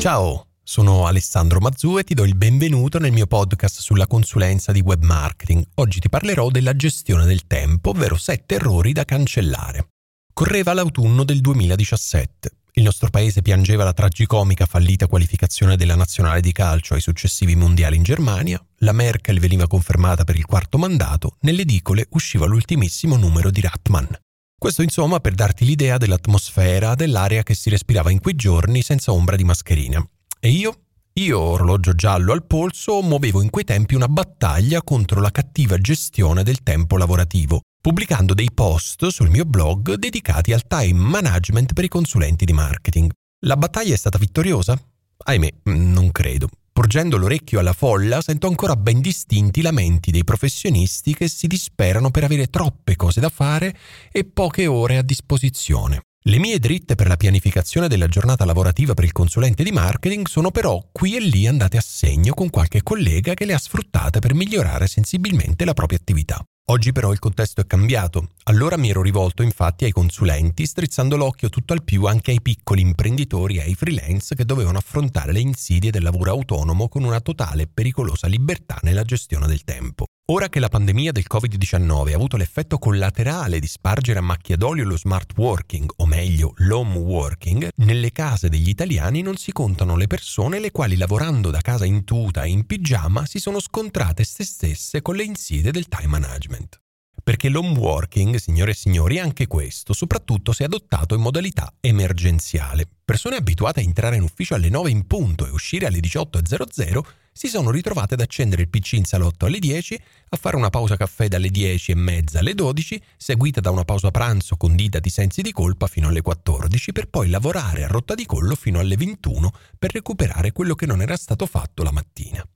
Ciao, sono Alessandro Mazzu e ti do il benvenuto nel mio podcast sulla consulenza di web marketing. Oggi ti parlerò della gestione del tempo, ovvero 7 errori da cancellare. Correva l'autunno del 2017. Il nostro paese piangeva la tragicomica fallita qualificazione della nazionale di calcio ai successivi mondiali in Germania, la Merkel veniva confermata per il quarto mandato, nelle edicole usciva l'ultimissimo numero di Ratman. Questo insomma per darti l'idea dell'atmosfera, dell'aria che si respirava in quei giorni senza ombra di mascherina. E io? Io, orologio giallo al polso, muovevo in quei tempi una battaglia contro la cattiva gestione del tempo lavorativo, pubblicando dei post sul mio blog dedicati al time management per i consulenti di marketing. La battaglia è stata vittoriosa? Ahimè, non credo. Porgendo l'orecchio alla folla, sento ancora ben distinti i lamenti dei professionisti che si disperano per avere troppe cose da fare e poche ore a disposizione. Le mie dritte per la pianificazione della giornata lavorativa per il consulente di marketing sono però qui e lì andate a segno con qualche collega che le ha sfruttate per migliorare sensibilmente la propria attività. Oggi però il contesto è cambiato. Allora mi ero rivolto infatti ai consulenti, strizzando l'occhio tutto al più anche ai piccoli imprenditori e ai freelance che dovevano affrontare le insidie del lavoro autonomo con una totale e pericolosa libertà nella gestione del tempo. Ora che la pandemia del Covid-19 ha avuto l'effetto collaterale di spargere a macchia d'olio lo smart working, o meglio l'home working, nelle case degli italiani non si contano le persone le quali lavorando da casa in tuta e in pigiama si sono scontrate se stesse con le insidie del time management. Perché l'home working, signore e signori, è anche questo, soprattutto se adottato in modalità emergenziale. Persone abituate a entrare in ufficio alle 9 in punto e uscire alle 18.00 si sono ritrovate ad accendere il PC in salotto alle 10, a fare una pausa caffè dalle 10 e mezza alle 12, seguita da una pausa pranzo condita di sensi di colpa fino alle 14, per poi lavorare a rotta di collo fino alle 21 per recuperare quello che non era stato fatto la mattina.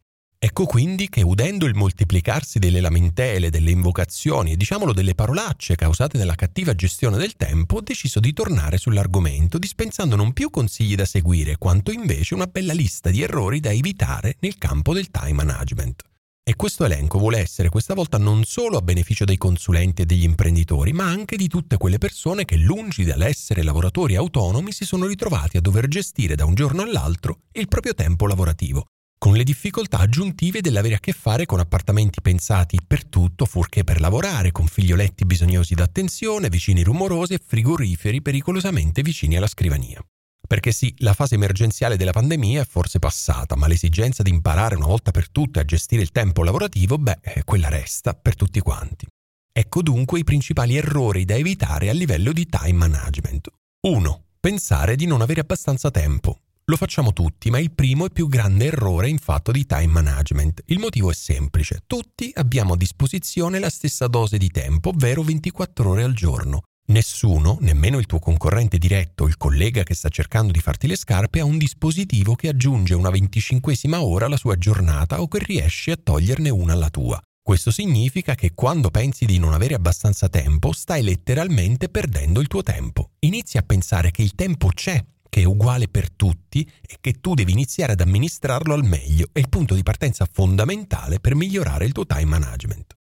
Ecco quindi che udendo il moltiplicarsi delle lamentele, delle invocazioni e diciamolo delle parolacce causate dalla cattiva gestione del tempo, ho deciso di tornare sull'argomento dispensando non più consigli da seguire, quanto invece una bella lista di errori da evitare nel campo del time management. E questo elenco vuole essere questa volta non solo a beneficio dei consulenti e degli imprenditori, ma anche di tutte quelle persone che, lungi dall'essere lavoratori autonomi, si sono ritrovati a dover gestire da un giorno all'altro il proprio tempo lavorativo, con le difficoltà aggiuntive dell'avere a che fare con appartamenti pensati per tutto fuorché per lavorare, con figlioletti bisognosi d'attenzione, vicini rumorosi e frigoriferi pericolosamente vicini alla scrivania. Perché sì, la fase emergenziale della pandemia è forse passata, ma l'esigenza di imparare una volta per tutte a gestire il tempo lavorativo, beh, eh, quella resta per tutti quanti. Ecco dunque i principali errori da evitare a livello di time management. 1. Pensare di non avere abbastanza tempo. Lo facciamo tutti, ma il primo e più grande errore in fatto di time management. Il motivo è semplice, tutti abbiamo a disposizione la stessa dose di tempo, ovvero 24 ore al giorno. Nessuno, nemmeno il tuo concorrente diretto, il collega che sta cercando di farti le scarpe, ha un dispositivo che aggiunge una venticinquesima ora alla sua giornata o che riesce a toglierne una alla tua. Questo significa che quando pensi di non avere abbastanza tempo, stai letteralmente perdendo il tuo tempo. Inizi a pensare che il tempo c'è che è uguale per tutti e che tu devi iniziare ad amministrarlo al meglio, è il punto di partenza fondamentale per migliorare il tuo time management.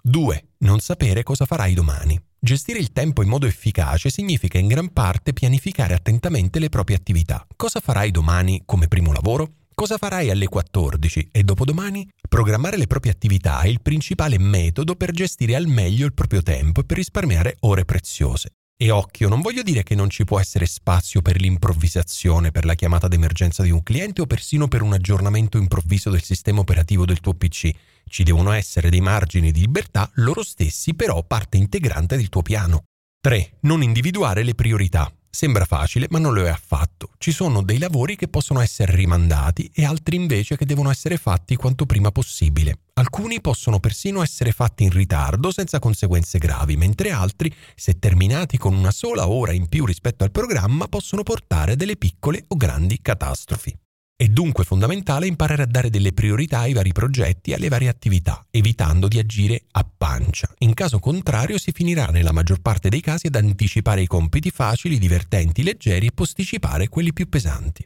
2. Non sapere cosa farai domani. Gestire il tempo in modo efficace significa in gran parte pianificare attentamente le proprie attività. Cosa farai domani come primo lavoro? Cosa farai alle 14 e dopodomani? Programmare le proprie attività è il principale metodo per gestire al meglio il proprio tempo e per risparmiare ore preziose. E occhio, non voglio dire che non ci può essere spazio per l'improvvisazione, per la chiamata d'emergenza di un cliente o persino per un aggiornamento improvviso del sistema operativo del tuo PC. Ci devono essere dei margini di libertà, loro stessi però parte integrante del tuo piano. 3. Non individuare le priorità. Sembra facile, ma non lo è affatto. Ci sono dei lavori che possono essere rimandati e altri invece che devono essere fatti quanto prima possibile. Alcuni possono persino essere fatti in ritardo senza conseguenze gravi, mentre altri, se terminati con una sola ora in più rispetto al programma, possono portare delle piccole o grandi catastrofi. È dunque fondamentale imparare a dare delle priorità ai vari progetti e alle varie attività, evitando di agire a pancia. In caso contrario si finirà nella maggior parte dei casi ad anticipare i compiti facili, divertenti, leggeri e posticipare quelli più pesanti.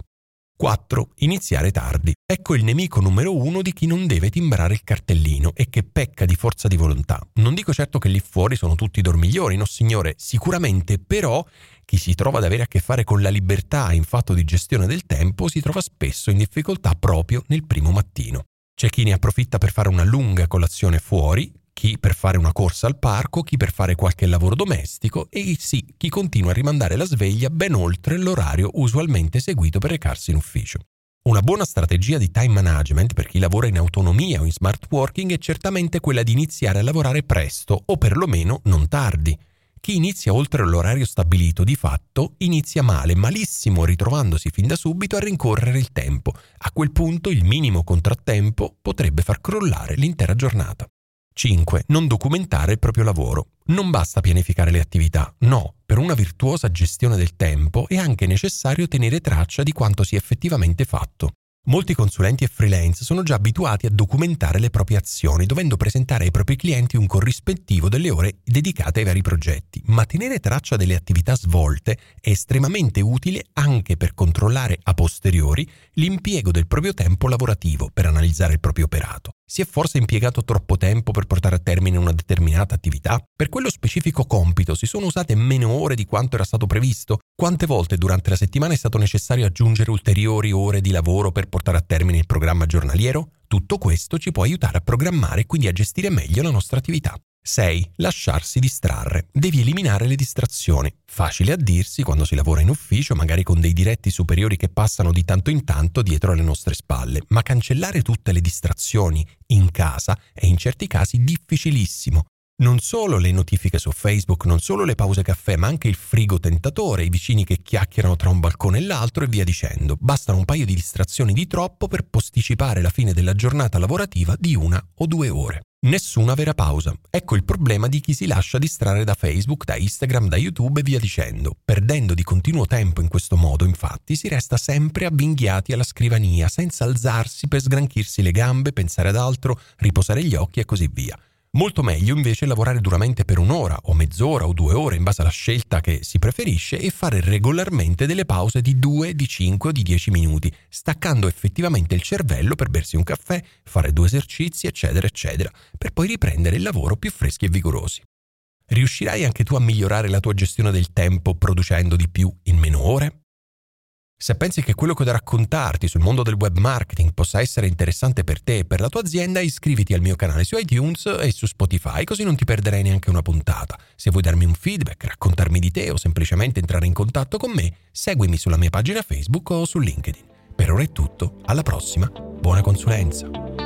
4. Iniziare tardi. Ecco il nemico numero uno di chi non deve timbrare il cartellino e che pecca di forza di volontà. Non dico certo che lì fuori sono tutti dormiglioni, no signore, sicuramente però chi si trova ad avere a che fare con la libertà in fatto di gestione del tempo si trova spesso in difficoltà proprio nel primo mattino. C'è chi ne approfitta per fare una lunga colazione fuori, chi per fare una corsa al parco, chi per fare qualche lavoro domestico e sì, chi continua a rimandare la sveglia ben oltre l'orario usualmente seguito per recarsi in ufficio. Una buona strategia di time management per chi lavora in autonomia o in smart working è certamente quella di iniziare a lavorare presto o perlomeno non tardi. Chi inizia oltre l'orario stabilito di fatto inizia male, malissimo, ritrovandosi fin da subito a rincorrere il tempo. A quel punto il minimo contrattempo potrebbe far crollare l'intera giornata. 5. Non documentare il proprio lavoro. Non basta pianificare le attività, no, per una virtuosa gestione del tempo è anche necessario tenere traccia di quanto sia effettivamente fatto. Molti consulenti e freelance sono già abituati a documentare le proprie azioni, dovendo presentare ai propri clienti un corrispettivo delle ore dedicate ai vari progetti, ma tenere traccia delle attività svolte è estremamente utile anche per controllare a posteriori l'impiego del proprio tempo lavorativo per analizzare il proprio operato. Si è forse impiegato troppo tempo per portare a termine una determinata attività? Per quello specifico compito si sono usate meno ore di quanto era stato previsto? Quante volte durante la settimana è stato necessario aggiungere ulteriori ore di lavoro per portare a termine il programma giornaliero? Tutto questo ci può aiutare a programmare e quindi a gestire meglio la nostra attività. 6. Lasciarsi distrarre. Devi eliminare le distrazioni. Facile a dirsi quando si lavora in ufficio, magari con dei diretti superiori che passano di tanto in tanto dietro le nostre spalle, ma cancellare tutte le distrazioni in casa è in certi casi difficilissimo. Non solo le notifiche su Facebook, non solo le pause caffè, ma anche il frigo tentatore, i vicini che chiacchierano tra un balcone e l'altro e via dicendo. Bastano un paio di distrazioni di troppo per posticipare la fine della giornata lavorativa di una o due ore. Nessuna vera pausa. Ecco il problema di chi si lascia distrarre da Facebook, da Instagram, da YouTube e via dicendo. Perdendo di continuo tempo in questo modo, infatti, si resta sempre avvinghiati alla scrivania, senza alzarsi per sgranchirsi le gambe, pensare ad altro, riposare gli occhi e così via. Molto meglio invece lavorare duramente per un'ora o mezz'ora o due ore in base alla scelta che si preferisce e fare regolarmente delle pause di 2, di 5 o di 10 minuti, staccando effettivamente il cervello per bersi un caffè, fare due esercizi, eccetera, eccetera, per poi riprendere il lavoro più freschi e vigorosi. Riuscirai anche tu a migliorare la tua gestione del tempo producendo di più in meno ore? Se pensi che quello che ho da raccontarti sul mondo del web marketing possa essere interessante per te e per la tua azienda, iscriviti al mio canale su iTunes e su Spotify, così non ti perderai neanche una puntata. Se vuoi darmi un feedback, raccontarmi di te o semplicemente entrare in contatto con me, seguimi sulla mia pagina Facebook o su LinkedIn. Per ora è tutto, alla prossima, buona consulenza!